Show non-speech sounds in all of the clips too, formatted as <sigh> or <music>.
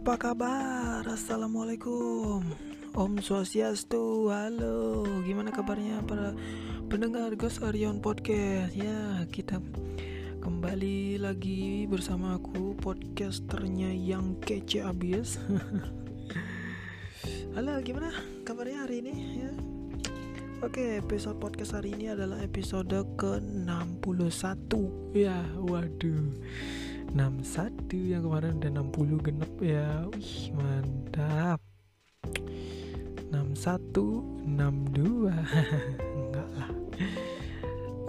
apa kabar? Assalamualaikum. Om Swastiastu. Halo. Gimana kabarnya para pendengar Ghost Arion Podcast? Ya kita kembali lagi bersama aku Podcasternya yang kece abis. <laughs> Halo gimana kabarnya hari ini? Ya. Oke episode podcast hari ini adalah episode ke-61. Ya waduh 61 yang kemarin udah 60 genep ya. Wih mantap. 61 62 <laughs> Enggak lah.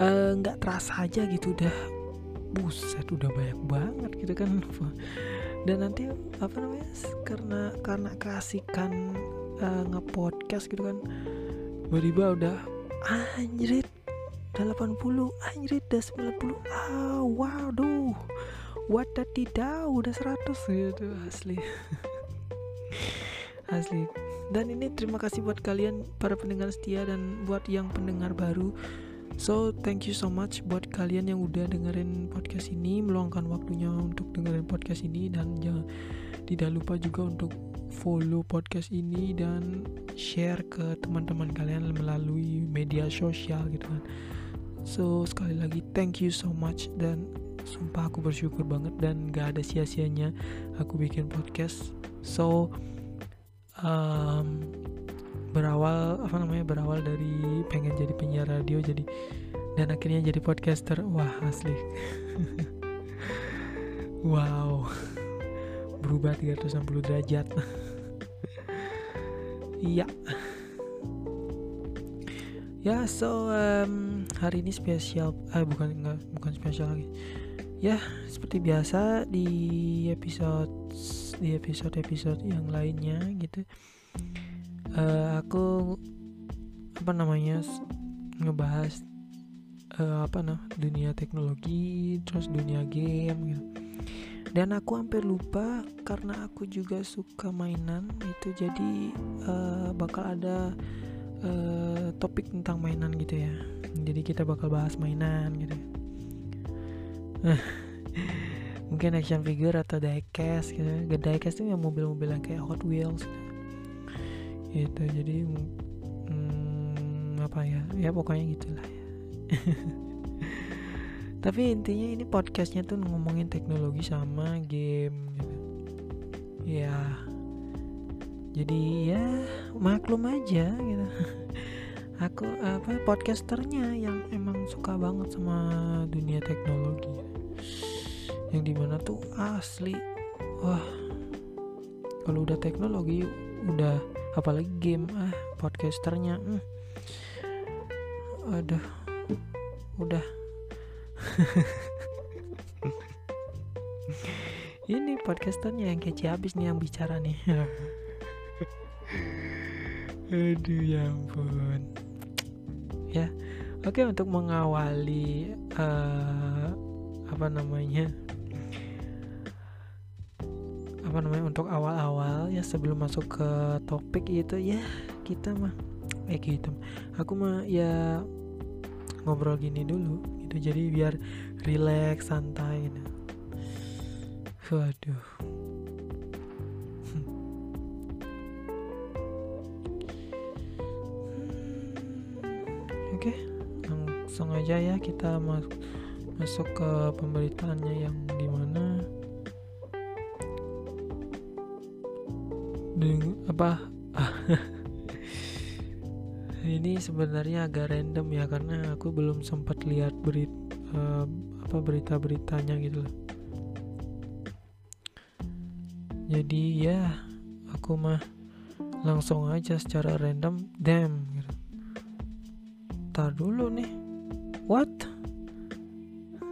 Uh, Enggak terasa aja gitu udah. Buset udah banyak banget gitu kan. <laughs> Dan nanti apa namanya Karena karena keasikan uh, Nge-podcast gitu kan Tiba-tiba udah Anjrit udah 80 anjrit udah 90 ah waduh tidak udah 100 gitu asli. <laughs> Asli. Dan ini terima kasih buat kalian para pendengar setia dan buat yang pendengar baru. So thank you so much buat kalian yang udah dengerin podcast ini meluangkan waktunya untuk dengerin podcast ini dan jangan tidak lupa juga untuk follow podcast ini dan share ke teman-teman kalian melalui media sosial gitu kan. So sekali lagi thank you so much dan sumpah aku bersyukur banget dan gak ada sia-sianya aku bikin podcast. So um, berawal apa namanya berawal dari pengen jadi penyiar radio jadi dan akhirnya jadi podcaster. Wah asli. <laughs> Wow. Berubah 360 derajat. <laughs> Iya. Ya so um, hari ini spesial eh bukan enggak bukan spesial lagi ya seperti biasa di episode di episode episode yang lainnya gitu uh, aku apa namanya ngebahas uh, apa nah dunia teknologi terus dunia game gitu. Dan aku hampir lupa karena aku juga suka mainan itu jadi uh, bakal ada uh, topik tentang mainan gitu ya. Jadi kita bakal bahas mainan gitu <laughs> mungkin action figure atau diecast gitu gak diecast itu yang mobil-mobil yang kayak Hot Wheels gitu, jadi hmm, apa ya? Ya pokoknya gitulah ya. <laughs> Tapi intinya ini podcastnya tuh ngomongin teknologi sama game gitu. Ya jadi ya maklum aja gitu <laughs> aku apa podcasternya yang emang suka banget sama dunia teknologi. Yang di mana tuh asli. Wah. Kalau udah teknologi udah apalagi game ah podcasternya hmm. aduh udah. <laughs> Ini podcasternya yang kece habis nih yang bicara nih. <laughs> Aduh ya ampun ya. Oke untuk mengawali uh, apa namanya? Apa namanya? Untuk awal-awal ya sebelum masuk ke topik itu ya kita mah eh gitu. Aku mah ya ngobrol gini dulu gitu. Jadi biar relax santai gitu. waduh langsung aja ya kita mas masuk ke pemberitaannya yang gimana. Deng apa? <laughs> ini sebenarnya agak random ya karena aku belum sempat lihat berit uh, apa berita-beritanya gitu. Jadi ya aku mah langsung aja secara random damn gitu Tar dulu nih. What?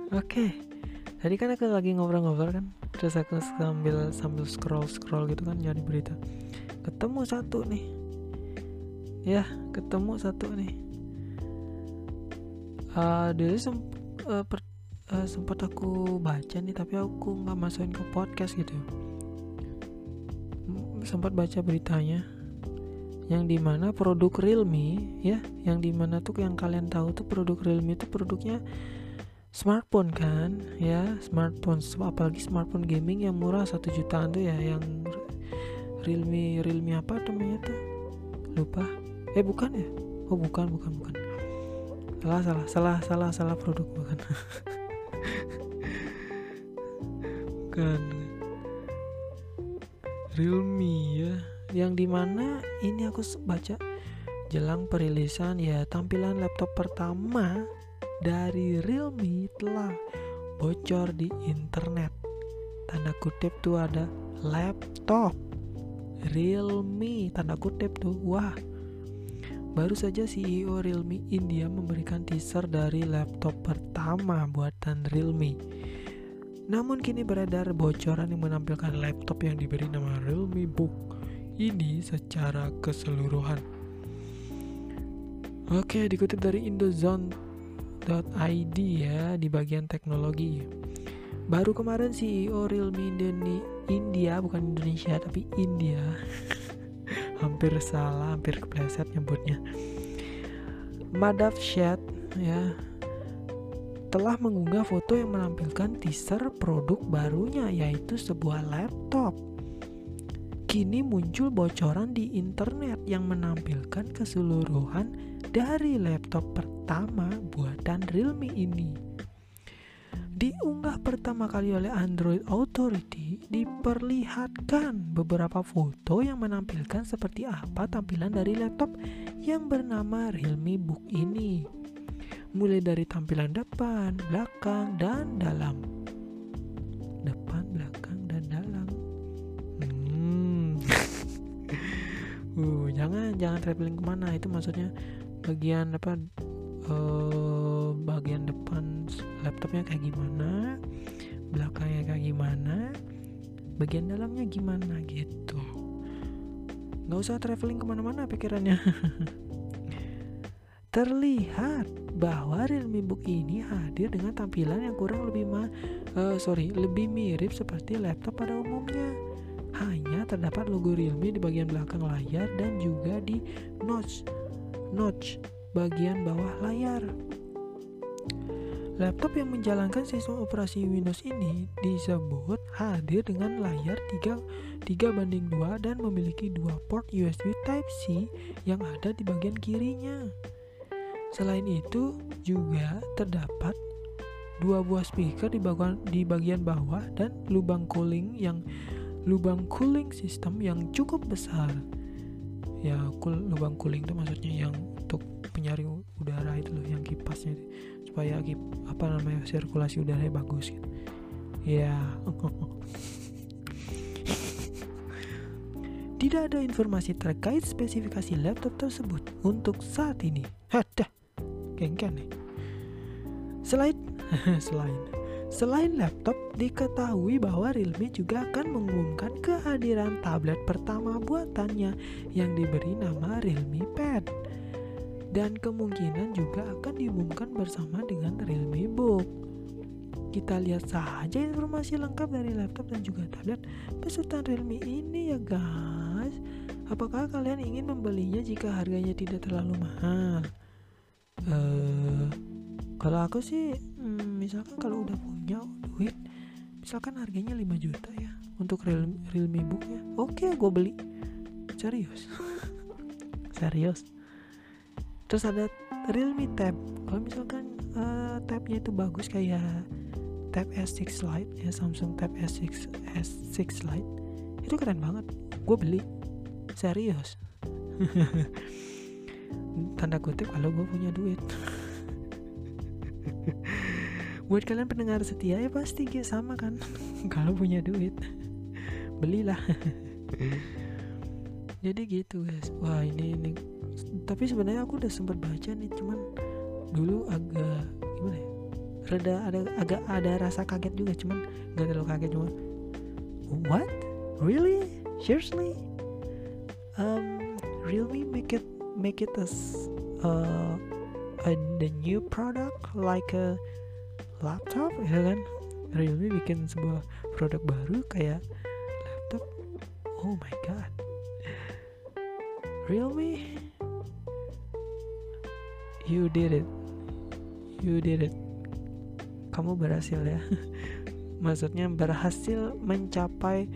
Oke. Okay. Tadi kan aku lagi ngobrol-ngobrol kan. Terus aku sambil sambil scroll-scroll gitu kan nyari berita. Ketemu satu nih. Ya, ketemu satu nih. Uh, dia sem uh, uh, sempat aku baca nih tapi aku nggak masukin ke podcast gitu. Sempat baca beritanya yang di mana produk Realme ya yang di mana tuh yang kalian tahu tuh produk Realme itu produknya smartphone kan ya smartphone apalagi smartphone gaming yang murah satu jutaan tuh ya yang Realme Realme apa namanya tuh? Lupa. Eh bukan ya? Oh bukan bukan bukan. Salah salah salah salah salah produk bukan <laughs> bukan. Realme ya yang di mana ini aku baca. Jelang perilisan ya tampilan laptop pertama dari Realme telah bocor di internet. Tanda kutip tuh ada laptop Realme. Tanda kutip tuh wah. Baru saja CEO Realme India memberikan teaser dari laptop pertama buatan Realme. Namun kini beredar bocoran yang menampilkan laptop yang diberi nama Realme Book ini secara keseluruhan Oke, dikutip dari indozone.id ya di bagian teknologi. Baru kemarin CEO Realme India bukan Indonesia tapi India. <laughs> hampir salah, hampir kepleset nyebutnya. Madhav Sheth ya telah mengunggah foto yang menampilkan teaser produk barunya yaitu sebuah laptop. Kini muncul bocoran di internet yang menampilkan keseluruhan dari laptop pertama buatan Realme ini. Diunggah pertama kali oleh Android Authority, diperlihatkan beberapa foto yang menampilkan seperti apa tampilan dari laptop yang bernama Realme Book ini. Mulai dari tampilan depan, belakang, dan dalam. Jangan jangan traveling ke mana. Itu maksudnya bagian apa uh, bagian depan laptopnya kayak gimana belakangnya kayak gimana bagian dalamnya gimana gitu. Nggak usah traveling ke mana-mana pikirannya. <laughs> Terlihat bahwa Realme Book ini hadir dengan tampilan yang kurang lebih ma uh, sorry lebih mirip seperti laptop pada umumnya. Hanya terdapat logo Realme di bagian belakang layar dan juga di notch notch bagian bawah layar. Laptop yang menjalankan sistem operasi Windows ini disebut hadir dengan layar 3, 3 banding 2 dan memiliki dua port USB Type-C yang ada di bagian kirinya. Selain itu, juga terdapat dua buah speaker di bagian, di bagian bawah dan lubang cooling yang lubang cooling sistem yang cukup besar. Ya cool, lubang cooling itu maksudnya yang untuk penyaring udara itu loh yang kipasnya supaya kip, apa namanya sirkulasi udaranya bagus gitu. Ya. <laughs> Tidak ada informasi terkait spesifikasi laptop tersebut untuk saat ini. Hadah, kengken nih. Selain <laughs> selain Selain laptop, diketahui bahwa Realme juga akan mengumumkan kehadiran tablet pertama buatannya yang diberi nama Realme Pad. Dan kemungkinan juga akan diumumkan bersama dengan Realme Book. Kita lihat saja informasi lengkap dari laptop dan juga tablet beserta Realme ini ya guys. Apakah kalian ingin membelinya jika harganya tidak terlalu mahal? Uh, kalau aku sih hmm, misalkan kalau udah punya duit misalkan harganya 5 juta ya untuk real realme book ya oke okay, gue beli. Serius. <laughs> Serius. Terus ada realme tab. Kalau misalkan uh, tabnya itu bagus kayak tab S6 Lite ya Samsung tab S6 S6 Lite itu keren banget. Gue beli. Serius. <laughs> Tanda kutip kalau gue punya duit <laughs> buat kalian pendengar setia ya pasti kayak sama kan? <laughs> Kalau punya duit <laughs> belilah. <laughs> Jadi gitu guys. Wah ini ini. Tapi sebenarnya aku udah sempat baca nih cuman dulu agak gimana ya? Rada ada agak ada rasa kaget juga cuman nggak terlalu kaget cuma what? Really? Seriously? Um really make it make it as uh, a the new product? Like a laptop ya kan? Realme bikin sebuah produk baru kayak laptop. Oh my god. Realme? You did it. You did it. Kamu berhasil ya. <laughs> Maksudnya berhasil mencapai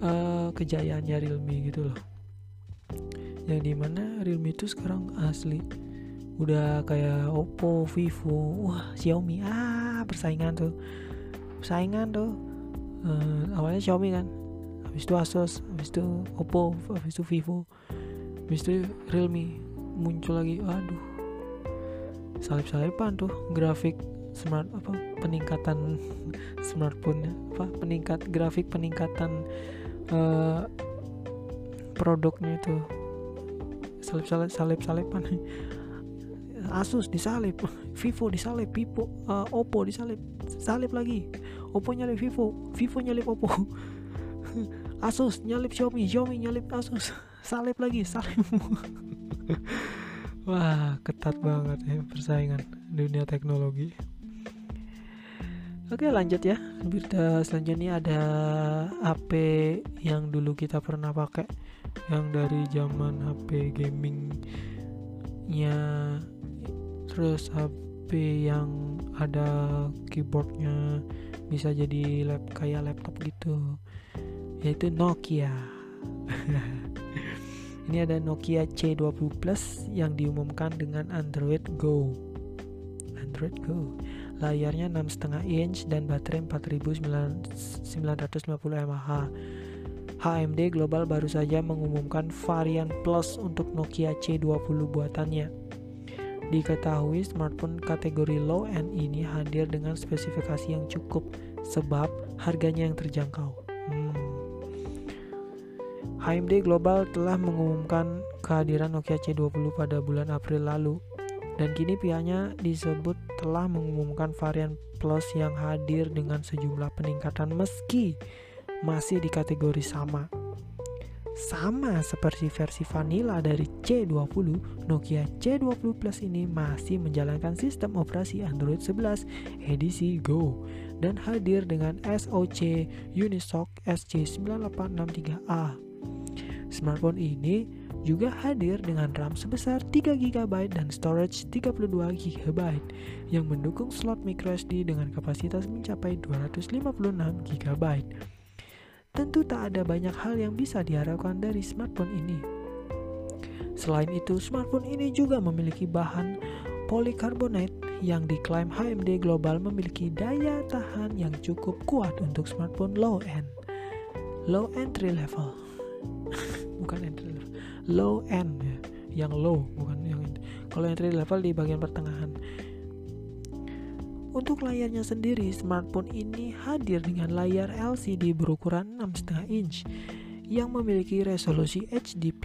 uh, kejayaannya Realme gitu loh. Yang di mana Realme itu sekarang asli udah kayak Oppo, Vivo, wah Xiaomi ah persaingan tuh. Persaingan tuh. Uh, awalnya Xiaomi kan habis itu Asus habis itu Oppo habis itu Vivo habis itu Realme muncul lagi aduh. Salip-salipan tuh grafik smart apa peningkatan <laughs> smartphone apa peningkat grafik peningkatan uh, produknya itu salip salip salip salipan Asus disalip <laughs> Vivo disalip Vivo uh, Oppo disalip salip lagi. Oppo nyalip Vivo Vivo nyalip Oppo. <laughs> Asus nyalip Xiaomi Xiaomi nyalip Asus. <laughs> Salip lagi salip wah ketat banget ya persaingan dunia teknologi. Oke lanjut ya. Berita selanjutnya ada HP yang dulu kita pernah pakai yang dari zaman HP gamingnya terus HP yang ada keyboardnya bisa jadi lap kayak laptop gitu. Yaitu Nokia. <laughs> Ini ada Nokia C20 Plus yang diumumkan dengan Android Go. Android Go. Layarnya 6,5 inch dan baterai 4950 mAh HMD Global baru saja mengumumkan varian Plus untuk Nokia C20 buatannya Diketahui smartphone kategori low end ini hadir dengan spesifikasi yang cukup sebab harganya yang terjangkau. Hmm. HMD Global telah mengumumkan kehadiran Nokia C20 pada bulan April lalu dan kini pihaknya disebut telah mengumumkan varian Plus yang hadir dengan sejumlah peningkatan meski masih di kategori sama. Sama seperti versi vanilla dari C20, Nokia C20 Plus ini masih menjalankan sistem operasi Android 11 edisi Go dan hadir dengan SoC Unisoc SC9863A. Smartphone ini juga hadir dengan RAM sebesar 3 GB dan storage 32 GB yang mendukung slot microSD dengan kapasitas mencapai 256 GB. Tentu tak ada banyak hal yang bisa diharapkan dari smartphone ini. Selain itu, smartphone ini juga memiliki bahan polikarbonat yang diklaim HMD Global memiliki daya tahan yang cukup kuat untuk smartphone low end. Low entry level. <laughs> bukan entry level. Low end ya. Yang low bukan yang kalau entry level di bagian pertengahan untuk layarnya sendiri, smartphone ini hadir dengan layar LCD berukuran 6,5 inch yang memiliki resolusi HD+.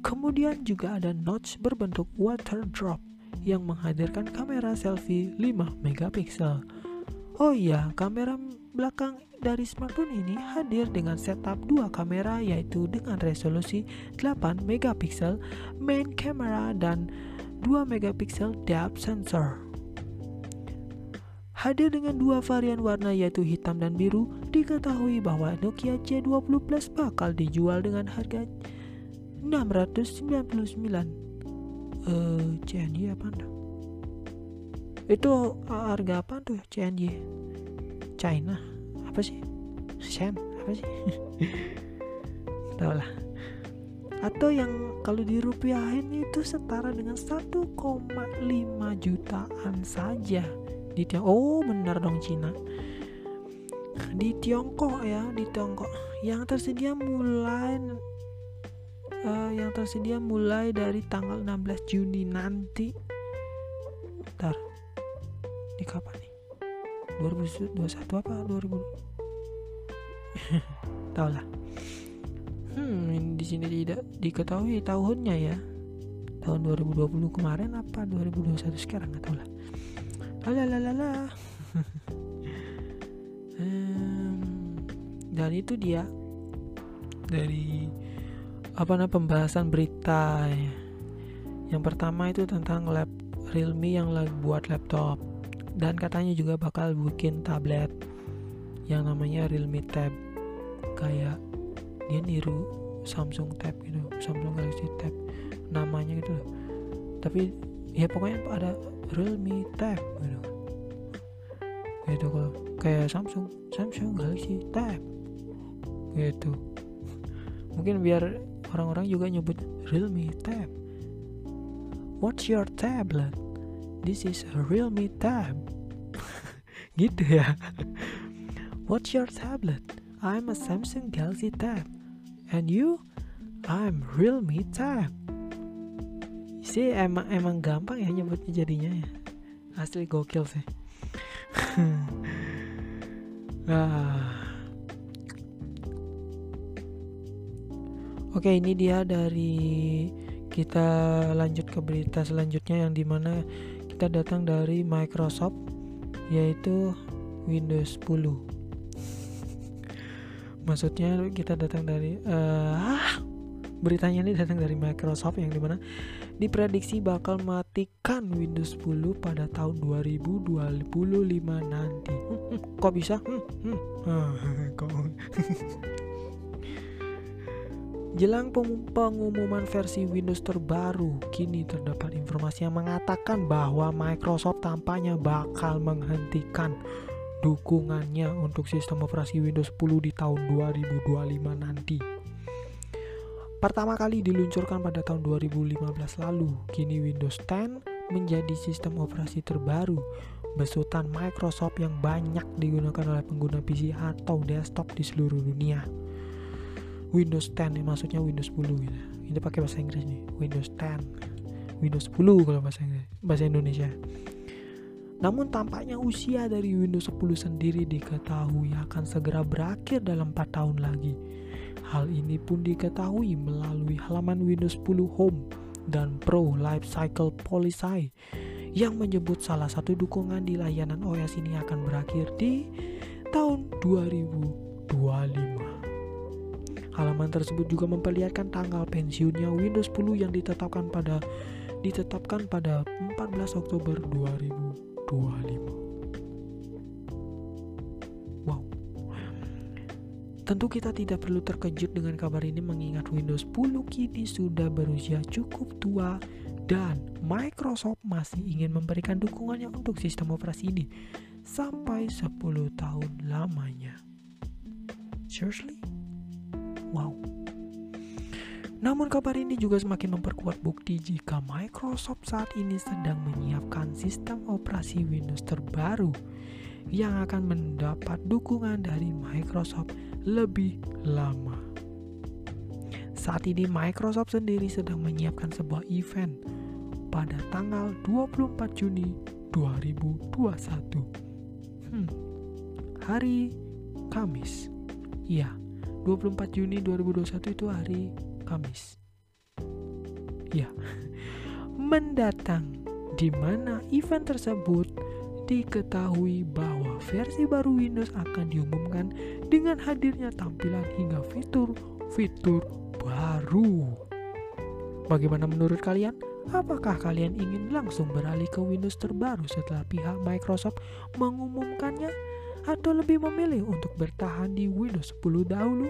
Kemudian juga ada notch berbentuk water drop yang menghadirkan kamera selfie 5 megapiksel. Oh iya, kamera belakang dari smartphone ini hadir dengan setup dua kamera yaitu dengan resolusi 8 megapiksel main camera dan 2 megapiksel depth sensor. Hadir dengan dua varian warna yaitu hitam dan biru, diketahui bahwa Nokia C20 Plus bakal dijual dengan harga 699 uh, CNY apa anda? Itu harga apa tuh CNY? China apa sih? Shen apa sih? <laughs> Tahu lah. Atau yang kalau dirupiahin itu setara dengan 1,5 jutaan saja di Tiongkok oh benar dong Cina. Di Tiongkok ya di Tiongkok. Yang tersedia mulai uh, yang tersedia mulai dari tanggal 16 Juni nanti. Ntar di kapan nih? 2021 apa 2000 <laughs> tau lah. Hmm di sini tidak diketahui tahunnya ya. Tahun 2020 kemarin apa 2021 sekarang? Nggak tahu lah Alalalala. hmm, dan itu dia. Dari apa namanya pembahasan berita. Ya. Yang pertama itu tentang lab Realme yang lagi buat laptop. Dan katanya juga bakal bikin tablet. Yang namanya Realme Tab. Kayak dia niru Samsung Tab gitu. Samsung Galaxy Tab. Namanya gitu loh. Tapi ya pokoknya ada Realme Tab gitu gitu kayak Samsung. Samsung Galaxy Tab. Gitu. Mungkin biar orang-orang juga nyebut Realme Tab. What's your tablet? This is a Realme Tab. <laughs> Gitu ya. What's your tablet? I'm a Samsung Galaxy Tab. And you? I'm Realme Tab sih emang emang gampang ya nyebutnya jadinya ya. Asli gokil sih. <laughs> Ah. Oke, ini dia dari kita lanjut ke berita selanjutnya yang di mana kita datang dari Microsoft yaitu Windows 10. Maksudnya kita datang dari uh, beritanya ini datang dari Microsoft yang di mana diprediksi bakal matikan Windows 10 pada tahun 2025 nanti. <laughs> Kok bisa? Hmm, hmm. <laughs> <laughs> Jelang pengumuman versi Windows terbaru, kini terdapat informasi yang mengatakan bahwa Microsoft tampaknya bakal menghentikan dukungannya untuk sistem operasi Windows 10 di tahun 2025 nanti. Pertama kali diluncurkan pada tahun 2015 lalu, kini Windows 10 menjadi sistem operasi terbaru besutan Microsoft yang banyak digunakan oleh pengguna PC atau desktop di seluruh dunia. Windows 10 ya maksudnya Windows 10 gitu. Ini pakai bahasa Inggris nih, Windows 10. Windows 10 kalau bahasa Inggris, bahasa Indonesia. Namun tampaknya usia dari Windows 10 sendiri diketahui akan segera berakhir dalam 4 tahun lagi. Hal ini pun diketahui melalui halaman Windows 10 Home dan Pro Life Cycle Policy yang menyebut salah satu dukungan di layanan OS ini akan berakhir di tahun 2025. Halaman tersebut juga memperlihatkan tanggal pensiunnya Windows 10 yang ditetapkan pada ditetapkan pada 14 Oktober 2025. Tentu kita tidak perlu terkejut dengan kabar ini mengingat Windows 10 kini sudah berusia cukup tua dan Microsoft masih ingin memberikan dukungannya untuk sistem operasi ini sampai 10 tahun lamanya. Seriously? Wow. Namun kabar ini juga semakin memperkuat bukti jika Microsoft saat ini sedang menyiapkan sistem operasi Windows terbaru yang akan mendapat dukungan dari Microsoft lebih lama. Saat ini Microsoft sendiri sedang menyiapkan sebuah event pada tanggal 24 Juni 2021. Hmm, hari Kamis. Ya, 24 Juni 2021 itu hari Kamis. Ya. <laughs> Mendatang di mana event tersebut diketahui bahwa versi baru Windows akan diumumkan dengan hadirnya tampilan hingga fitur-fitur baru. Bagaimana menurut kalian? Apakah kalian ingin langsung beralih ke Windows terbaru setelah pihak Microsoft mengumumkannya? atau lebih memilih untuk bertahan di Windows 10 dahulu?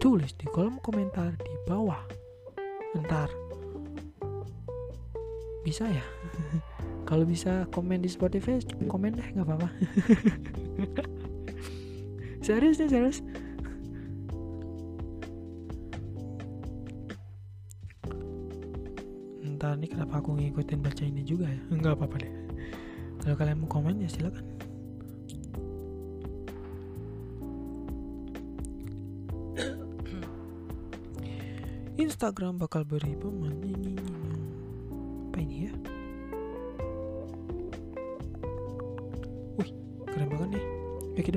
Tulis di kolom komentar di bawah. Ntar bisa ya? <laughs> Kalau bisa komen di Spotify, komen deh nggak apa-apa. <laughs> serius nih serius. Ntar nih kenapa aku ngikutin baca ini juga ya? Nggak apa-apa deh. Kalau kalian mau komen ya silakan. <coughs> Instagram bakal beri pemain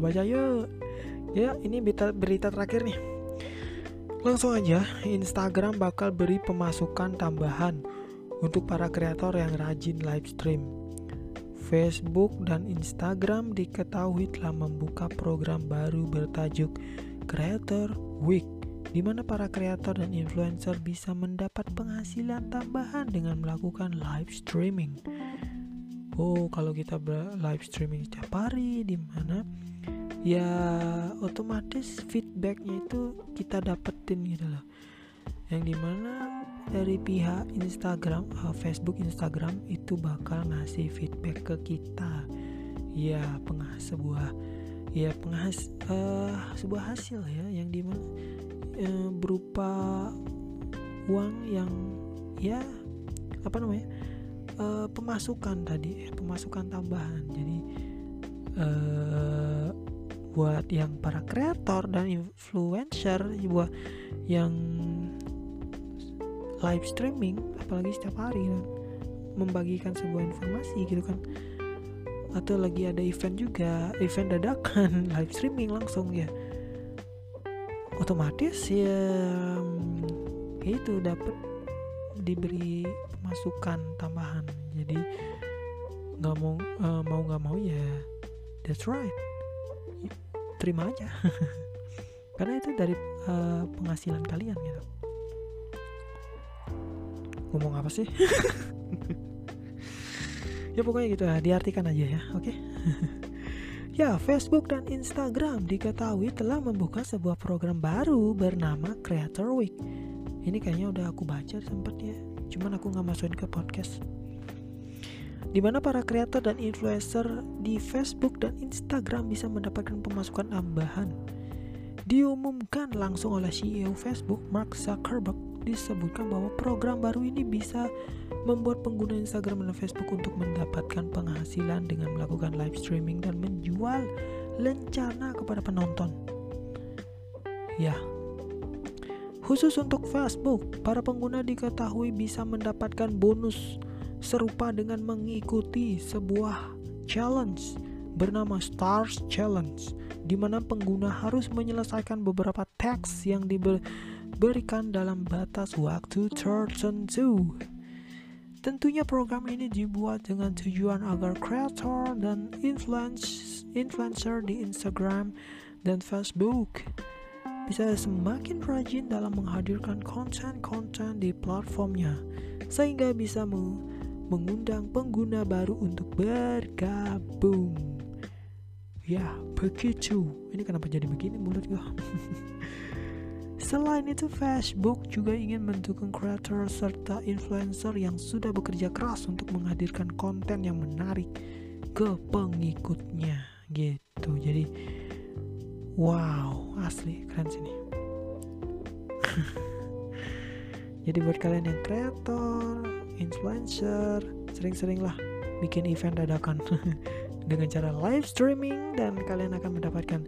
baca yuk. Ya ini berita berita terakhir nih. Langsung aja Instagram bakal beri pemasukan tambahan untuk para kreator yang rajin live stream. Facebook dan Instagram diketahui telah membuka program baru bertajuk Creator Week di mana para kreator dan influencer bisa mendapat penghasilan tambahan dengan melakukan live streaming. Oh, kalau kita live streaming setiap hari, di mana ya otomatis feedbacknya itu kita dapetin gitu loh. Yang di mana dari pihak Instagram, uh, Facebook, Instagram itu bakal ngasih feedback ke kita. Ya, pengah sebuah ya penghas uh, sebuah hasil ya yang di uh, berupa uang yang ya apa namanya uh, pemasukan tadi pemasukan tambahan jadi uh, buat yang para kreator dan influencer buat yang live streaming apalagi setiap hari kan membagikan sebuah informasi gitu kan. Atau lagi ada event juga event dadakan <laughs> live streaming langsung ya. Otomatis ya hmm, itu dapat diberi masukan tambahan. Jadi nggak mau uh, mau nggak mau ya that's right terima aja. <laughs> Karena itu dari uh, penghasilan kalian gitu. Ngomong apa sih? <laughs> Ya pokoknya gitu. Ya diartikan aja ya oke? Okay? <laughs> ya Facebook dan Instagram diketahui telah membuka sebuah program baru bernama Creator Week. Ini kayaknya udah aku baca sempat ya cuman aku nggak masukin ke podcast di mana para kreator dan influencer di Facebook dan Instagram bisa mendapatkan pemasukan tambahan. Diumumkan langsung oleh CEO Facebook Mark Zuckerberg disebutkan bahwa program baru ini bisa membuat pengguna Instagram dan Facebook untuk mendapatkan penghasilan dengan melakukan live streaming dan menjual lencana kepada penonton. Ya, khusus untuk Facebook, para pengguna diketahui bisa mendapatkan bonus serupa dengan mengikuti sebuah challenge bernama Stars Challenge di mana pengguna harus menyelesaikan beberapa teks yang diberikan dalam batas waktu tertentu. Tentunya program ini dibuat dengan tujuan agar kreator dan influence, influencer di Instagram dan Facebook bisa semakin rajin dalam menghadirkan konten-konten di platformnya sehingga bisa mengundang pengguna baru untuk bergabung. Ya, begitu. Ini kenapa jadi begini mulut gua? <laughs> Selain itu, Facebook juga ingin mendukung kreator serta influencer yang sudah bekerja keras untuk menghadirkan konten yang menarik ke pengikutnya gitu. Jadi wow, asli keren sini. <laughs> Jadi buat kalian yang kreator, influencer. Sering-seringlah bikin event dadakan <laughs> dengan cara live streaming dan kalian akan mendapatkan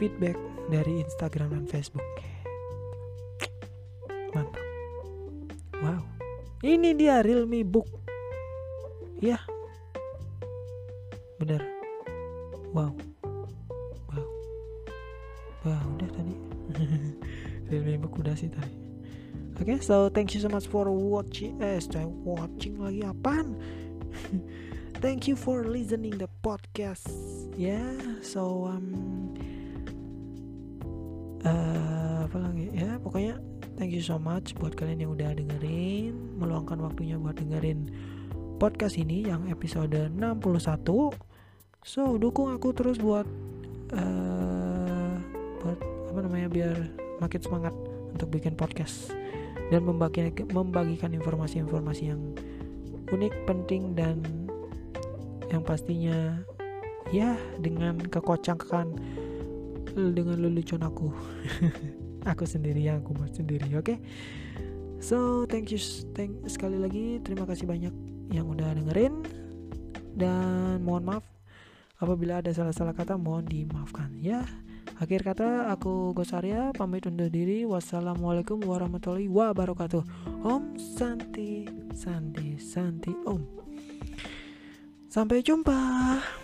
feedback dari Instagram dan Facebook. Mantap. Wow. Ini dia Realme Book. Ya bener wow. Wow. Wow udah tadi. <laughs> Realme Book udah sih tadi Oke, okay, so thank you so much for watching. Eh, saya watching lagi apaan? <laughs> thank you for listening the podcast. Yeah, so um, uh, apa lagi? Ya, pokoknya thank you so much buat kalian yang udah dengerin, meluangkan waktunya buat dengerin podcast ini yang episode 61. So, dukung aku terus buat uh, buat apa namanya biar makin semangat untuk bikin podcast dan membagikan membagikan informasi-informasi yang unik, penting dan yang pastinya ya dengan kekocakan dengan lelucon aku. <laughs> aku sendiri yang aku buat sendiri, oke? Okay? So, thank you thank sekali lagi terima kasih banyak yang udah dengerin dan mohon maaf apabila ada salah-salah kata mohon dimaafkan ya. Akhir kata aku Gosaria pamit undur diri. Wassalamualaikum warahmatullahi wabarakatuh. Om Santi Santi Santi Om. Sampai jumpa.